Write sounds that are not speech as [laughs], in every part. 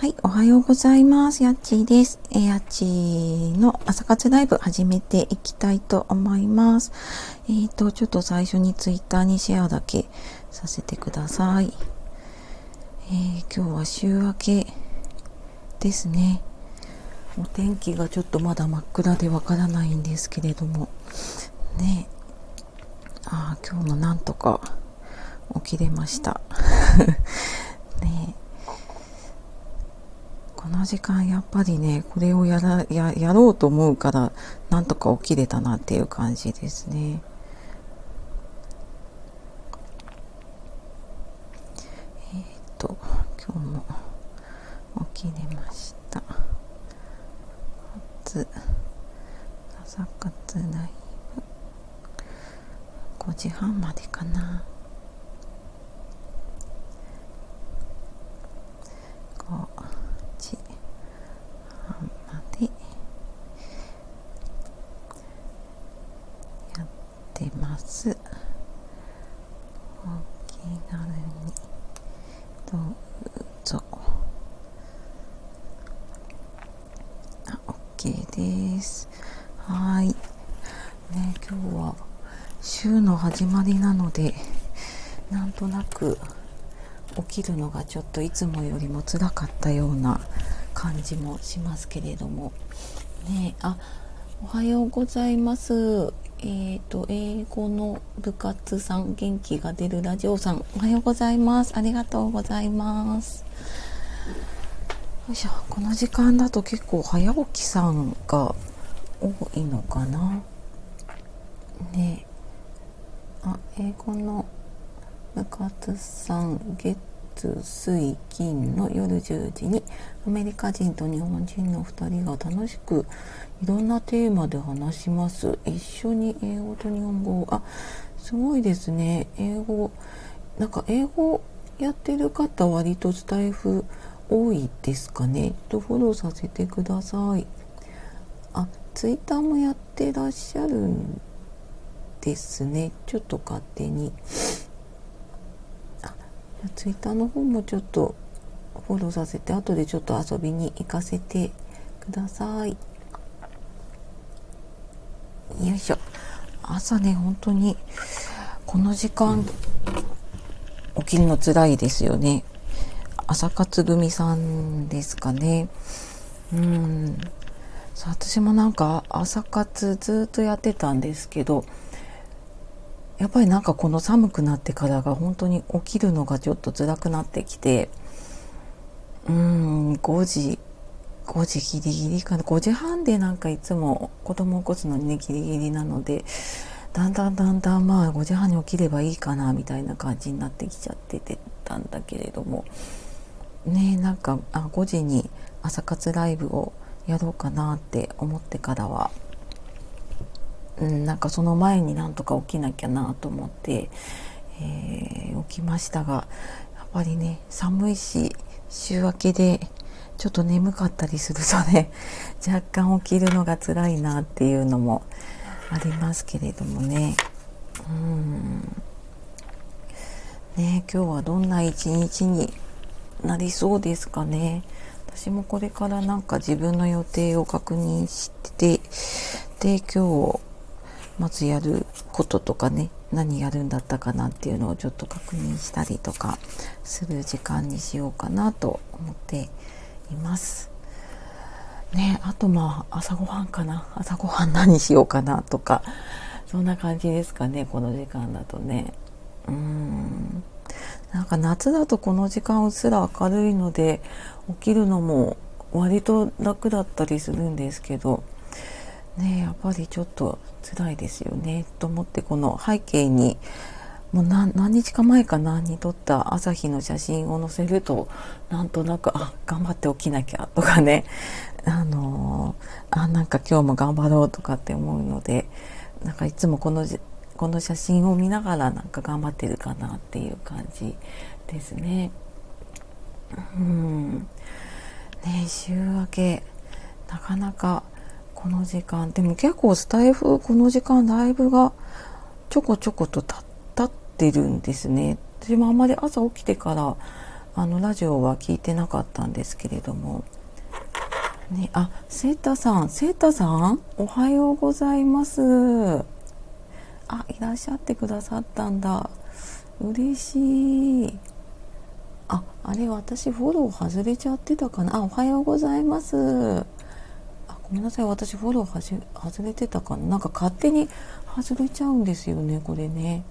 はい、おはようございます。やっちーです。えやっちーの朝活ライブ始めていきたいと思います。えっ、ー、と、ちょっと最初にツイッターにシェアだけさせてください。えー、今日は週明けですね。お天気がちょっとまだ真っ暗でわからないんですけれども、ねああ、今日もなんとか起きれました。ねこの時間やっぱりねこれをやらややろうと思うからなんとか起きれたなっていう感じですね。えっ、と今日も起きれました。朝活ライブ5時半までかな。ますお気軽にどうぞあ OK ですはいね今日は週の始まりなのでなんとなく起きるのがちょっといつもよりも辛かったような感じもしますけれどもねあおはようございますえっ、ー、と、英語の部活さん、元気が出るラジオさん、おはようございます。ありがとうございます。よいしょ、この時間だと結構早起きさんが多いのかな。ねあ、英語の部活さん、月水金の夜10時にアメリカ人と日本人の2人が楽しくいろんなテーマで話します。一緒に英語と日本語。あすごいですね。英語なんか英語やってる方割とスタイフ多いですかね。とフォローさせてください。あツイッターもやってらっしゃるんですね。ちょっと勝手に。あツイッターの方もちょっとフォローさせて後でちょっと遊びに行かせてください。よいしょ。朝ね本当にこの時間起きるの辛いですよね。朝活組さんですかね。うん。私もなんか朝活ずっとやってたんですけどやっぱりなんかこの寒くなってからが本当に起きるのがちょっと辛くなってきてうん5時5時ギリギリかな。5時半でなんかいつも子供を起こすのにねギリギリなのでだんだんだんだんまあ5時半に起きればいいかなみたいな感じになってきちゃっててたんだけれども。ねなんかあ5時に朝活ライブをやろうかなって思ってからは。うん、なんかその前になんとか起きなきゃなと思って、えー、起きましたがやっぱりね寒いし週明けでちょっと眠かったりするとね [laughs] 若干起きるのが辛いなっていうのもありますけれどもね。うん。ね今日はどんな一日になりそうですかね。私もこれからなんか自分の予定を確認してで今日まずやることとかね何やるんだったかなっていうのをちょっと確認したりとかする時間にしようかなと思っています。ね、あとまあ朝ごはんかな。朝ごはん何しようかなとかそんな感じですかねこの時間だとね。うん。なんか夏だとこの時間うっすら明るいので起きるのも割と楽だったりするんですけどねやっぱりちょっと辛いですよねと思ってこの背景にもう何日か前かなに撮った朝日の写真を載せるとなんとなくあ頑張って起きなきゃとかね [laughs] あのー、あなんか今日も頑張ろうとかって思うのでなんかいつもこのこの写真を見ながらなんか頑張ってるかなっていう感じですね。うんね週明けなかなかこの時間。でも結構スタイフこの時間ライブがちょこちょこと立ってるんですね。私もあんまり朝起きてからあのラジオは聞いてなかったんですけれども。ねあセータさん。セータさんおはようございます。あいらっしゃってくださったんだ。嬉しい。ああれ私フォロー外れちゃってたかな。あおはようございます。ごめんなさい。私フォローはじ外れてたかな？なんか勝手に外れちゃうんですよねこれね。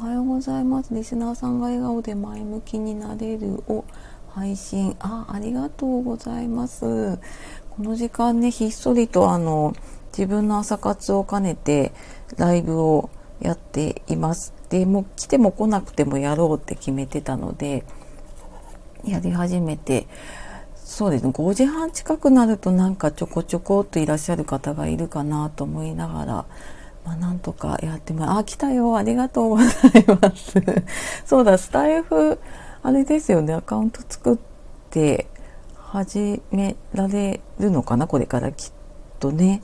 おはようございます。リスナーさんが笑顔で前向きになれるを配信。あありがとうございます。この時間ねひっそりとあの自分の朝活を兼ねてライブをやっています。でもう来ても来なくてもやろうって決めてたのでやり始めて。そうですね。5時半近くなるとなんかちょこちょこっといらっしゃる方がいるかなと思いながら、まあ、なんとかやってもあ来たよ。ありがとうございます。[laughs] そうだスタイフあれですよね。アカウント作って始められるのかな？これからきっとね。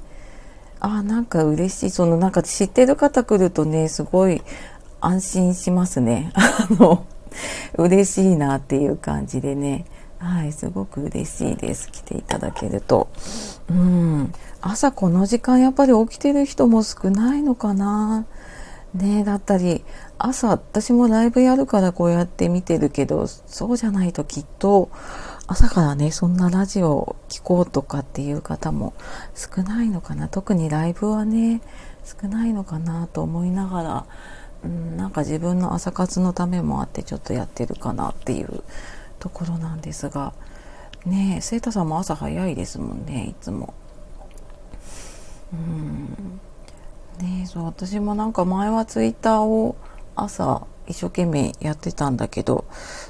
あなんか嬉しい。そのなんか知ってる方来るとねすごい安心しますね。[laughs] あの嬉しいなっていう感じでね。はい、すごく嬉しいです。来ていただけると。うん。朝この時間やっぱり起きてる人も少ないのかな。ねだったり、朝私もライブやるからこうやって見てるけど、そうじゃないときっと朝からね、そんなラジオ聴こうとかっていう方も少ないのかな。特にライブはね、少ないのかなと思いながら、うん、なんか自分の朝活のためもあってちょっとやってるかなっていうところなんですがねえ生太さんも朝早いですもんねいつも。うん。ねそう私もなんか前はツイッターを朝一生懸命やってたんだけど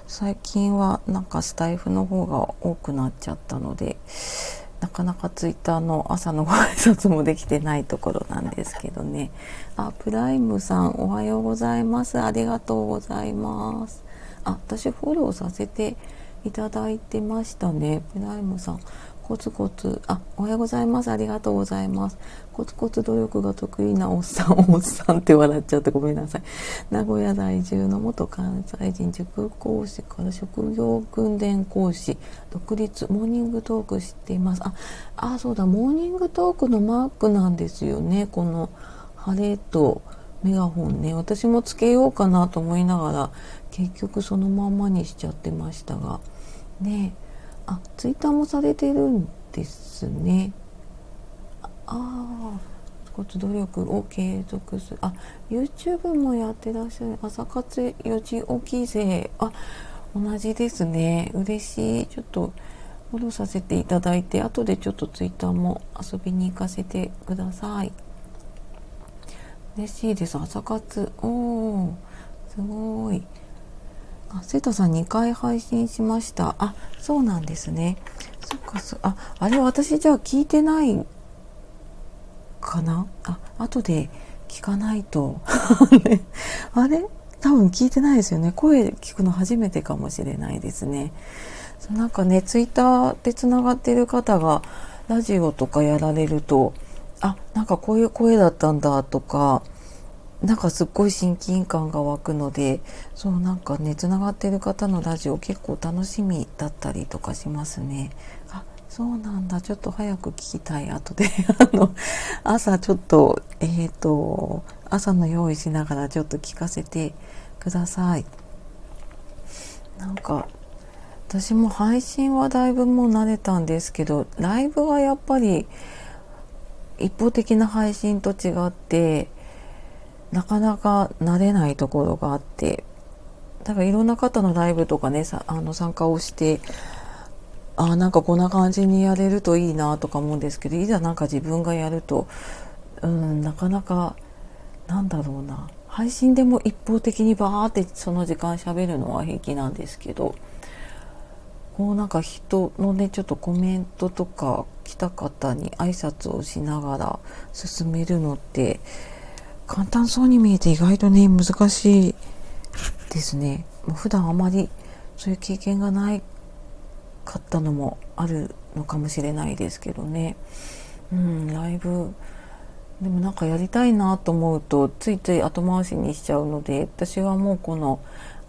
最近はなんかスタイフの方が多くなっちゃったのでなかなかツイッターの朝のご挨拶もできてないところなんですけどね。あプライムさんおはようございます。ありがとうございます。あ私フォローさせていただいてましたね。プライムさんコツコツ。あおはようございます。ありがとうございます。コツコツ努力が得意なおっさんおっさんって笑っちゃってごめんなさい。名古屋在住の元関西人塾講師から職業訓練講師独立モーニングトークしています。ああそうだ。モーニングトークのマークなんですよね。この晴れとメガホンね。私もつけようかなと思いながら結局そのまんまにしちゃってましたが。ねあツイッターもされてるんですね。ああ骨努力を継続する。あ YouTube もやってらっしゃる。朝活4時起き勢あ同じですね。嬉しい。ちょっとフォローさせていただいて後でちょっとツイッターも遊びに行かせてください。嬉しいです。朝活。おおすごい。あ瀬田さん2回配信しました。あそうなんですね。そっかそああれ私じゃあ聞いてないかな？あ後で聞かないと。[laughs] あれ？多分聞いてないですよね。声聞くの初めてかもしれないですね。なんかねツイッターでつながってる方がラジオとかやられるとあなんかこういう声だったんだとかなんかすっごい親近感が湧くのでそうなんかねつながってる方のラジオ結構楽しみだったりとかしますね。あそうなんだちょっと早く聞きたい後で [laughs] あの朝ちょっとえっ、ー、と朝の用意しながらちょっと聞かせてください。なんか私も配信はだいぶもう慣れたんですけどライブはやっぱり一方的な配信と違ってなかなか慣れないところがあってだからいろんな方のライブとかねさあの参加をしてあなんかこんな感じにやれるといいなとか思うんですけどいざなんか自分がやるとうんなかなかなんだろうな。配信でも一方的にバーってその時間喋るのは平気なんですけどこうなんか人のねちょっとコメントとか来た方に挨拶をしながら進めるのって簡単そうに見えて意外とね難しいですね。もう普段あまりそういう経験がないかったのもあるのかもしれないですけどね。うんライブ。でもなんかやりたいなと思うとついつい後回しにしちゃうので私はもうこの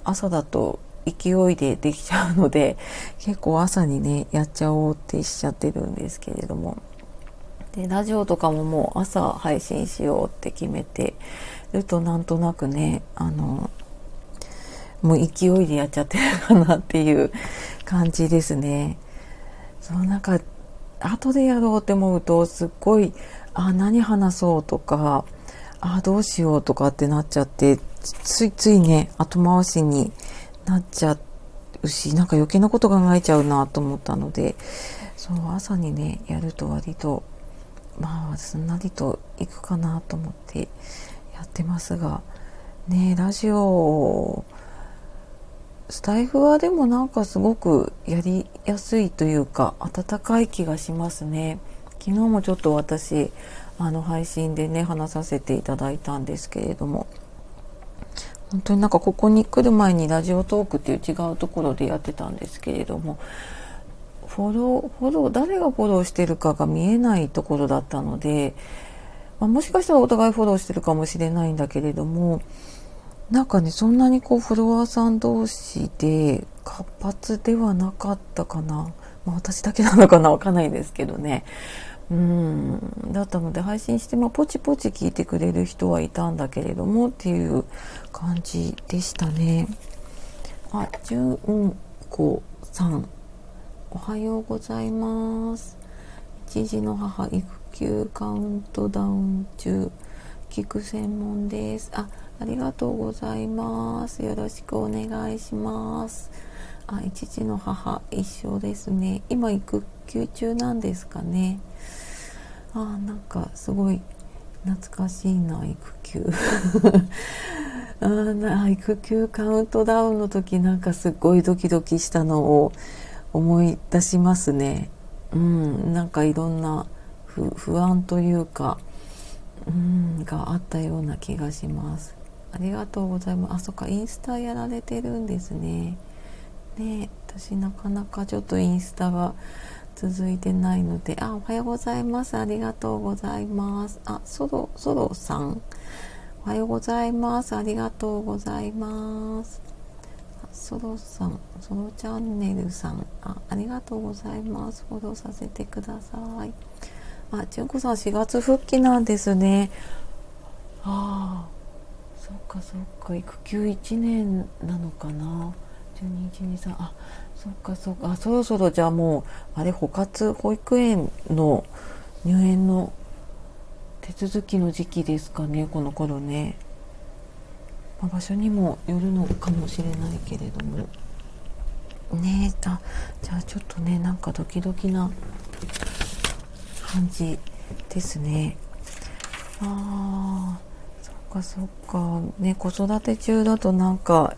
朝だと勢いでできちゃうので結構朝にねやっちゃおうってしちゃってるんですけれども。でラジオとかももう朝配信しようって決めてるとなんとなくねあのもう勢いでやっちゃってるかなっていう感じですね。そうなんか後でやろうって思うとすっごいあ何話そうとかあどうしようとかってなっちゃってついついね後回しになっちゃうしなんか余計なこと考えちゃうなと思ったのでそう朝にねやると割とまあすんなりといくかなと思ってやってますがねラジオスタイフはでもなんかすごくやりやすいというか温かい気がしますね。昨日もちょっと私あの配信でね話させていただいたんですけれども本当になんかここに来る前にラジオトークっていう違うところでやってたんですけれどもフォローフォロー誰がフォローしてるかが見えないところだったので、まあ、もしかしたらお互いフォローしてるかもしれないんだけれどもなんかねそんなにこうフォロワーさん同士で活発ではなかったかな、まあ、私だけなのかなわかんないですけどね。うん。だったので配信して、まあ、ポチポチ聞いてくれる人はいたんだけれどもっていう感じでしたね。あ、純子さん、おはようございます。一児の母育休カウントダウン中、聞く専門です。あ、ありがとうございます。よろしくお願いします。あ、一児の母一緒ですね。今育休中なんですかね。あなんかすごい懐かしいな育休 [laughs] あな育休カウントダウンの時なんかすっごいドキドキしたのを思い出しますねうんなんかいろんな不安というかうんがあったような気がしますありがとうございますあそっかインスタやられてるんですねね私なかなかちょっとインスタが続いてないので、あ、おはようございます。ありがとうございます。あ、ソロ、ソロさん。おはようございます。ありがとうございます。ソロさん、ソロチャンネルさん。あ、ありがとうございます。フォローさせてください。あ、純子さん4月復帰なんですね。ああ、そっかそっか、育休1年なのかな。12、1、2、3、あ、そっかそっかそろそろじゃあもうあれ補活保育園の入園の手続きの時期ですかねこの頃ね、まあ、場所にもよるのかもしれないけれども。ねえあじゃあちょっとねなんかドキドキな感じですね。あーそっかそっか。ね子育て中だとなんか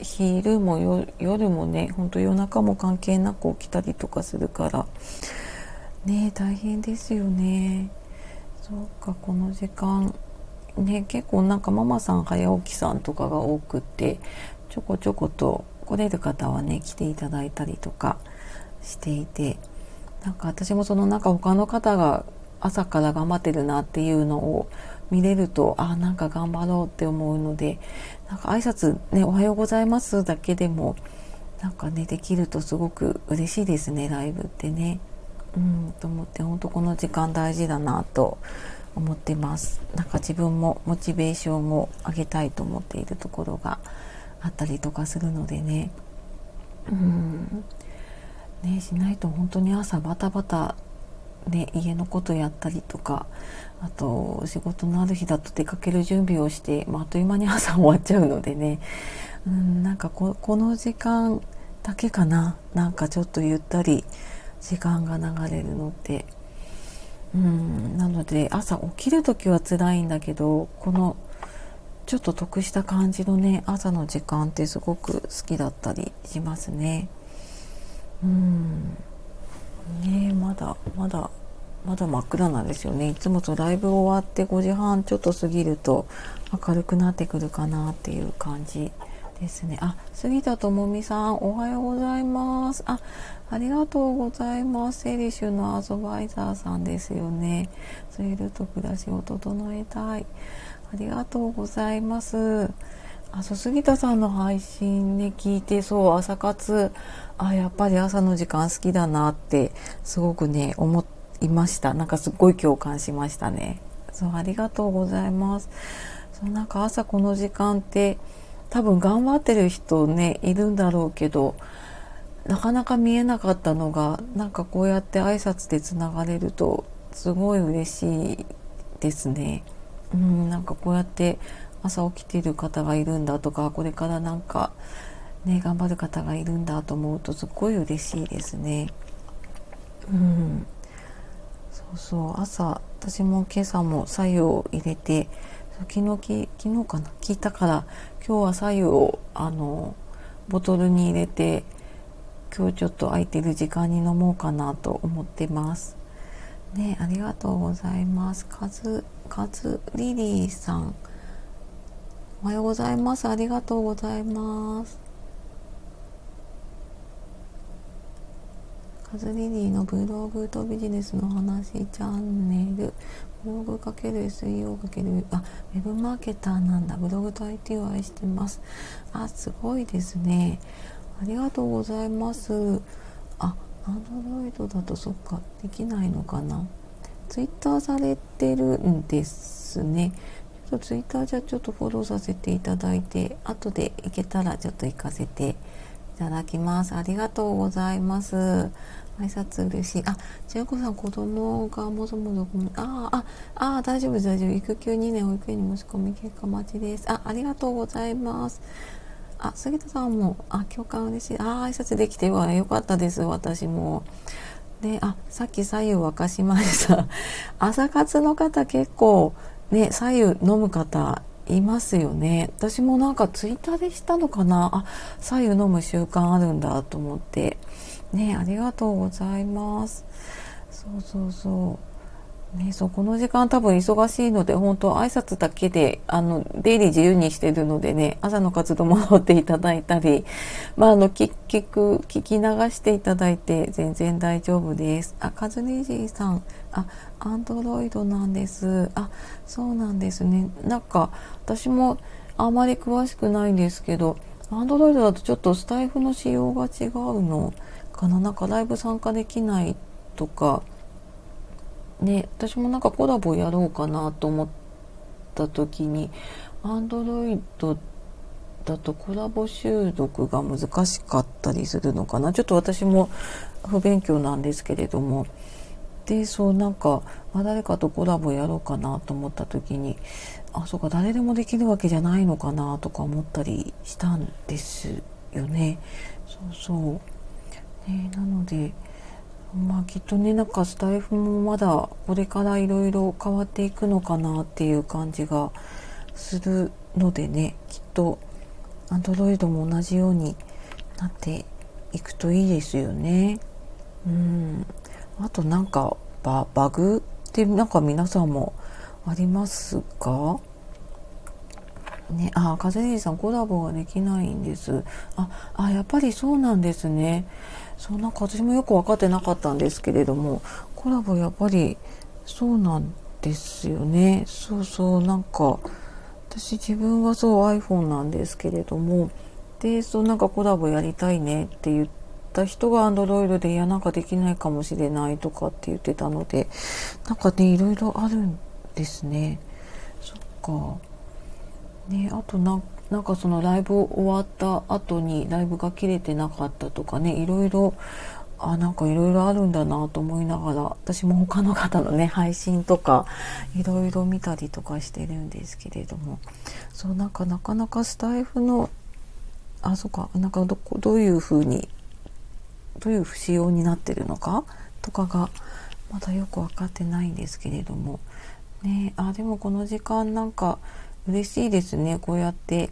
昼も夜もねほんと夜中も関係なく起きたりとかするから。ね大変ですよね。そうかこの時間。ね結構なんかママさん早起きさんとかが多くてちょこちょこと来れる方はね来ていただいたりとかしていてなんか私もその中他の方が朝から頑張ってるなっていうのを見れるとあなんか頑張ろうって思うのでなんか挨拶ねおはようございますだけでもなんかねできるとすごく嬉しいですねライブってね。うんと思って本当この時間大事だなと思ってます。なんか自分もモチベーションを上げたいと思っているところがあったりとかするのでね。うん。ねしないと本当に朝バタバタね、家のことやったりとかあと仕事のある日だと出かける準備をして、まあ、っという間に朝終わっちゃうのでね。うんなんかこの時間だけかな。なんかちょっとゆったり時間が流れるのって。うんなので朝起きる時は辛いんだけどこのちょっと得した感じのね朝の時間ってすごく好きだったりしますね。うんねまだまだまだ真っ暗なんですよねいつもとライブ終わって5時半ちょっと過ぎると明るくなってくるかなっていう感じですね。あ杉田智美さんおはようございます。あありがとうございます。セリシュのアドバイザーさんですよね。スウェルと暮らしを整えたい。ありがとうございます。あそう杉田さんの配信ね聞いてそう。朝活。あやっぱり朝の時間好きだなってすごくね思いました。なんかすっごい共感しましたね。そうありがとうございます。そうなんか朝この時間って多分頑張ってる人ねいるんだろうけどなかなか見えなかったのがなんかこうやって挨拶でつながれるとすごい嬉しいですね。うん、なんかこうやって朝起きている方がいるんだとかこれからなんかね頑張る方がいるんだと思うとすっごい嬉しいですね。うん、そうそう朝私も今朝も白湯を入れて昨日昨日かな？聞いたから今日は左右をあのボトルに入れて今日ちょっと空いてる時間に飲もうかなと思ってます。ねありがとうございます。カズカズリリーさんおはようございます。ありがとうございます。カズリリーのブログとビジネスの話チャンネル、ブログかける SEO かける、あ、ウェブマーケターなんだ。ブログと IT を愛してます。あ、すごいですね。ありがとうございます。あ、アンドロイドだとそっか、できないのかな。ツイッターされてるんですねちょっ。とツイッターじゃちょっとフォローさせていただいて後で行けたらちょっと行かせていただきますありがとうございます挨拶嬉しい。あ千代子さん子供がもそもそああああ大丈夫大丈夫。育休2年保育園に申し込み結果待ちです。あありがとうございます。あ杉田さんもあ共感嬉しい。あ挨拶できてはよかったです。私も。であさっき左右沸かしました。[laughs] 朝活の方結構ね、左右飲む方いますよね。私もなんかツイッターでしたのかな。あ左右飲む習慣あるんだと思って。ねありがとうございます。そうそうそう。ね、そうこの時間多分忙しいので本当挨拶だけであの出入り自由にしてるのでね朝の活動戻っていただいたり、まあ、あの聞聞く聞き流していただいて全然大丈夫です。あカズネジーさん。あアンドロイドなんです。あそうなんですね。なんか私もあまり詳しくないんですけどアンドロイドだとちょっとスタイフの仕様が違うの。かななんかライブ参加できないとかね私もなんかコラボやろうかなと思った時に Android だとコラボ収録が難しかったりするのかな。ちょっと私も不勉強なんですけれども。でそうなんか、ま、誰かとコラボやろうかなと思った時にあそうか誰でもできるわけじゃないのかなとか思ったりしたんですよね。そうそう。ねなのでまあきっとねなんかスタイフもまだこれからいろいろ変わっていくのかなっていう感じがするのでねきっと Android も同じようになっていくといいですよね。うんあとなんかババグってなんか皆さんもありますか？ね、あ、風邪さんコラボができないんです。あ、あ、やっぱりそうなんですね。そうなんか私もよく分かってなかったんですけれどもコラボやっぱりそうなんですよね。そうそうなんか私自分はそう iPhone なんですけれどもでそうなんかコラボやりたいねって言った人が Android でいやなんかできないかもしれないとかって言ってたのでなんかねいろいろあるんですね。そっか。ねあとなんかなんかそのライブ終わった後にライブが切れてなかったとかねいろいろあなんかいろいろあるんだなと思いながら私も他の方のね配信とかいろいろ見たりとかしてるんですけれども。そうなんかなかなかスタイフのあそうかなんかどどういうふうにどういう仕様になってるのかとかがまだよく分かってないんですけれども。ねあでもこの時間なんか嬉しいですね。こうやって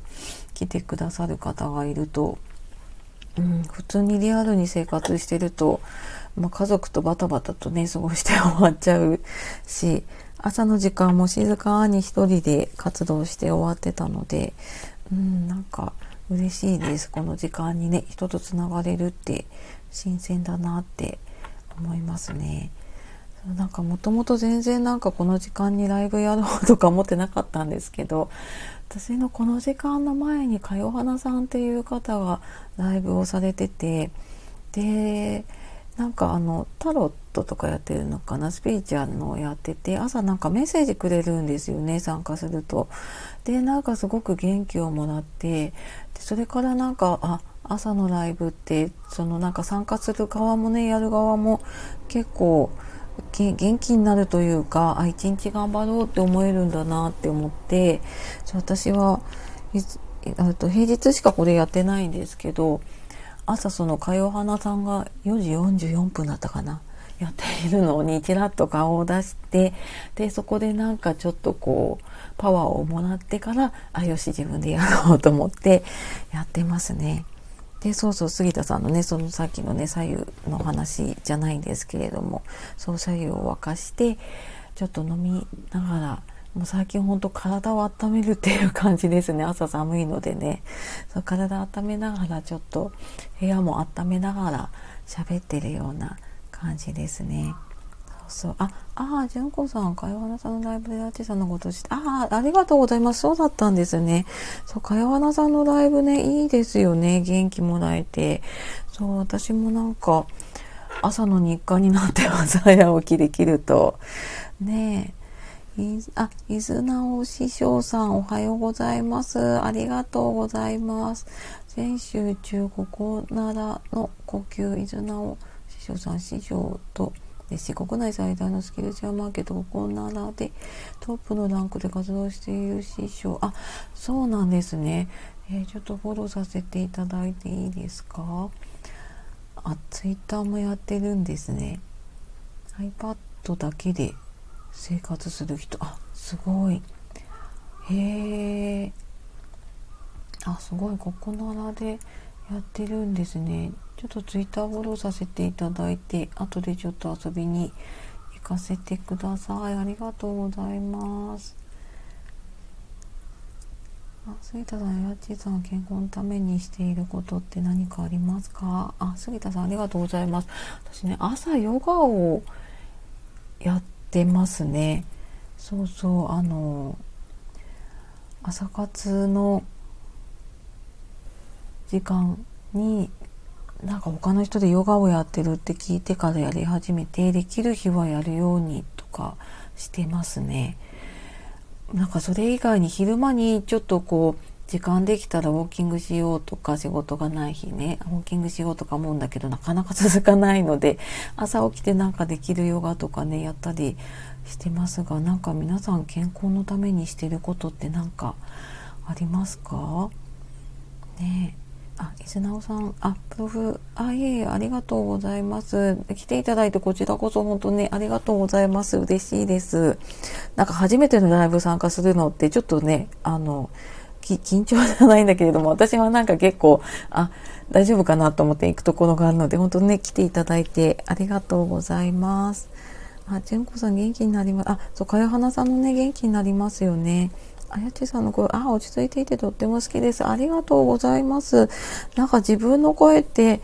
来てくださる方がいると、うん、普通にリアルに生活してると、まあ、家族とバタバタとね過ごして終わっちゃうし朝の時間も静かに一人で活動して終わってたので、うん、なんか嬉しいです。この時間にね人とつながれるって新鮮だなって思いますね。なんかもともと全然なんかこの時間にライブやろうとか思ってなかったんですけど私のこの時間の前にかよはなさんっていう方がライブをされててでなんかあのタロットとかやってるのかなスピリチュアルのやってて朝なんかメッセージくれるんですよね参加すると。でなんかすごく元気をもらってでそれからなんかあ朝のライブってそのなんか参加する側もねやる側も結構元気になるというかあ一日頑張ろうって思えるんだなって思って私はと平日しかこれやってないんですけど朝そのかよはなさんが4時44分だったかなやっているのにちらっと顔を出してでそこでなんかちょっとこうパワーをもらってからあよし自分でやろうと思ってやってますね。でそうそう杉田さんのねそのさっきのね左右の話じゃないんですけれどもそう左右を沸かしてちょっと飲みながらもう最近ほんと体を温めるっていう感じですね朝寒いのでねそう体温めながらちょっと部屋も温めながら喋ってるような感じですね。そうああ純子さん、かよはなさんのライブでアーチさんのことして、ああ、ありがとうございます。そうだったんですね。そう、かよはなさんのライブね、いいですよね。元気もらえて。そう、私もなんか、朝の日課になって朝早起きできると。ねえ。あ、伊豆直師匠さん、おはようございます。ありがとうございます。先週中、ここならの呼吸、伊豆直師匠さん、師匠と、ですし国内最大のスキルチェアマーケットここならでトップのランクで活動している師匠あそうなんですね、えー、ちょっとフォローさせていただいていいですか？あツイッターもやってるんですね。iPad だけで生活する人。あすごい。へえあすごい。ここならでやってるんですねちょっとツイッターフォローさせていただいて後でちょっと遊びに行かせてくださいありがとうございますあ杉田さん、やっちーさん、健康のためにしていることって何かありますか？あ、杉田さん、ありがとうございます。私ね、朝ヨガをやってますね。そうそう、あの、朝活の時間になんか他の人でヨガをやってるって聞いてからやり始めてできる日はやるようにとかしてますね。なんかそれ以外に昼間にちょっとこう時間できたらウォーキングしようとか仕事がない日ね。ウォーキングしようとか思うんだけどなかなか続かないので朝起きてなんかできるヨガとかねやったりしてますがなんか皆さん健康のためにしてることって何かありますか？ね。あ、伊豆直さん、あ、プロフ、あ、いえいえ、ありがとうございます。来ていただいてこちらこそ本当にありがとうございます。嬉しいです。なんか初めてのライブ参加するのってちょっとね、あの、緊張じゃないんだけれども、私はなんか結構、あ、大丈夫かなと思って行くところがあるので、本当にね、来ていただいてありがとうございます。あ、純子さん元気になります。あ、そう、かよはなさんのね、元気になりますよね。あやちさんの声、あ、落ち着いていてとっても好きです。ありがとうございます。なんか自分の声って、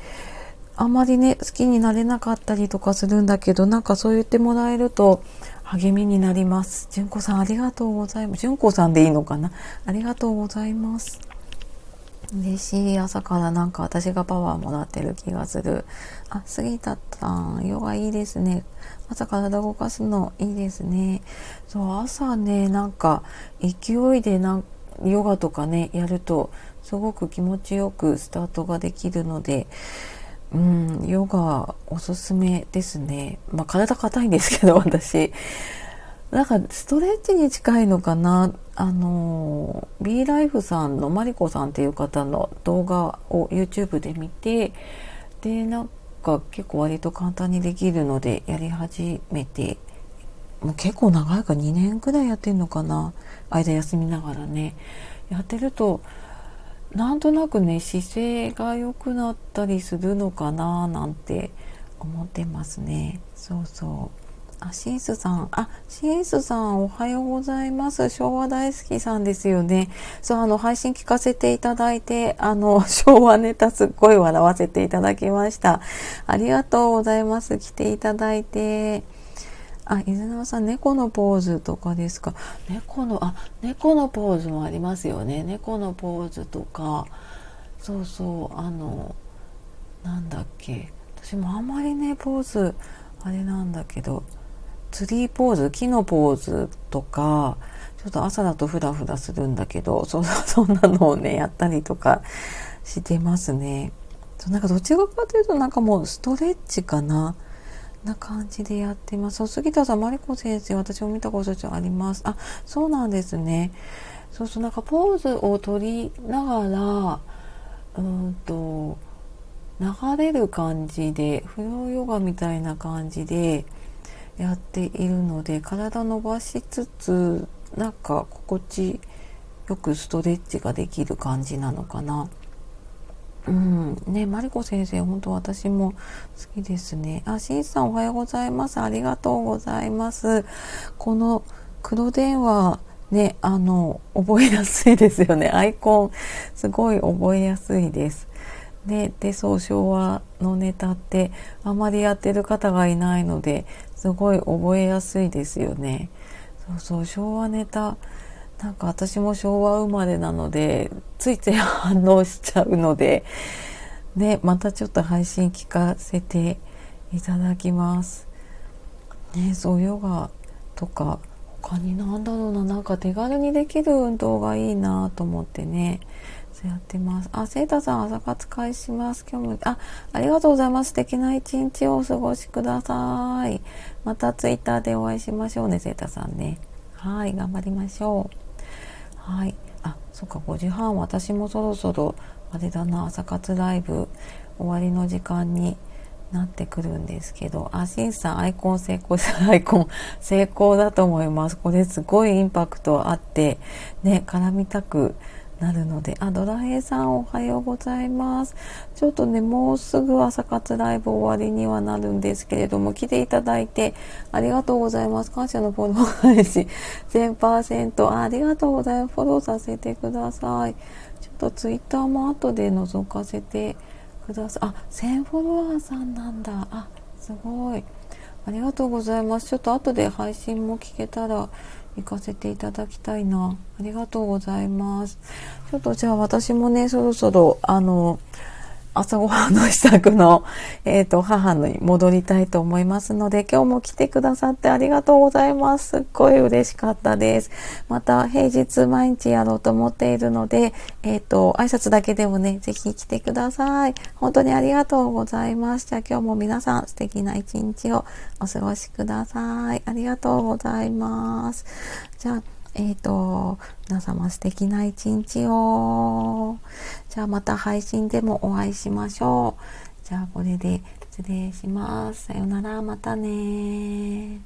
あまりね、好きになれなかったりとかするんだけど、なんかそう言ってもらえると励みになります。純子さんありがとうございます。純子さんでいいのかな？ありがとうございます。嬉しい朝からなんか私がパワーもらってる気がする。あ、杉田さん、ヨガいいですね。朝体動かすのいいですね。そう、朝ね、なんか勢いでなヨガとかね、やるとすごく気持ちよくスタートができるので、うん、ヨガおすすめですね。まあ体硬いんですけど、私。なんかストレッチに近いのかな？あの B ライフさんのマリコさんっていう方の動画を YouTube で見てでなんか結構割と簡単にできるのでやり始めてもう結構長いか2年くらいやってんのかな？間休みながらね。やってるとなんとなくね姿勢が良くなったりするのかななんて思ってますね。そうそう。あ、シンスさん。あ、シンスさん、おはようございます。昭和大好きさんですよね。そう、あの、配信聞かせていただいて、あの、[laughs] 昭和ネタすっごい笑わせていただきました。ありがとうございます。来ていただいて。あ、伊沢さん、猫のポーズとかですか？猫の、あ、猫のポーズもありますよね。猫のポーズとか、そうそう、あの、なんだっけ。私もあんまりね、ポーズ、あれなんだけど、ツリーポーズ、木のポーズとか、ちょっと朝だとフラフラするんだけど、そ [laughs] そんなのをね、やったりとかしてますね。なんかどちらかというとなんかもうストレッチかな。な感じでやってます。杉田さん、マリコ先生、私も見たことあります。あ、そうなんですね。そうそう、なんかポーズを取りながら、うんと、流れる感じで、フローヨガみたいな感じでやっているので、体伸ばしつつ、なんか心地よくストレッチができる感じなのかな。うん、ね、マリコ先生、本当私も好きですね。あ、しんさんおはようございます。ありがとうございます。この黒電話、ね、あの、覚えやすいですよね。[laughs] アイコン、すごい覚えやすいです。で、で、そう、昭和のネタってあまりやってる方がいないので、すごい覚えやすいですよね。そうそう、昭和ネタ、なんか私も昭和生まれなので、ついつい反応しちゃうので、ね、またちょっと配信聞かせていただきます。ね、そうヨガとか、他になんだろうな、なんか手軽にできる運動がいいなと思ってね、そうやってます。あ、セータさん朝活会します。今日も、あ、ありがとうございます。素敵な一日をお過ごしください。またツイッターでお会いしましょうね、セータさんね。はい、頑張りましょう。はい。あ、そっか、5時半、私もそろそろ、あれだな、朝活ライブ終わりの時間になってくるんですけど、あ、しんさん、アイコン成功、アイコン成功だと思います。これすごいインパクトあって、ね、絡みたくなるので、あ、ドラヘイさんおはようございます。ちょっとね、もうすぐ朝活ライブ終わりにはなるんですけれども、来ていただいてありがとうございます。感謝のフォロー配信1000%あ。ありがとうございます。フォローさせてください。ちょっとツイッターも後で覗かせてください。あ、1000フォロワーさんなんだ。あ、すごい。ありがとうございます。ちょっと後で配信も聞けたら行かせていただきたいな。ありがとうございます。ちょっとじゃあ私もね、そろそろ、あの、朝ごはんの支度の、えっ、ー、と、母に戻りたいと思いますので、今日も来てくださってありがとうございます。すっごい嬉しかったです。また、平日毎日やろうと思っているので、えっ、ー、と、挨拶だけでもね、ぜひ来てください。本当にありがとうございました。今日も皆さん素敵な一日をお過ごしください。ありがとうございます。じゃあ、えっ、ー、と、皆様素敵な一日を。じゃあまた配信でもお会いしましょう。じゃあこれで失礼します。さよなら、またね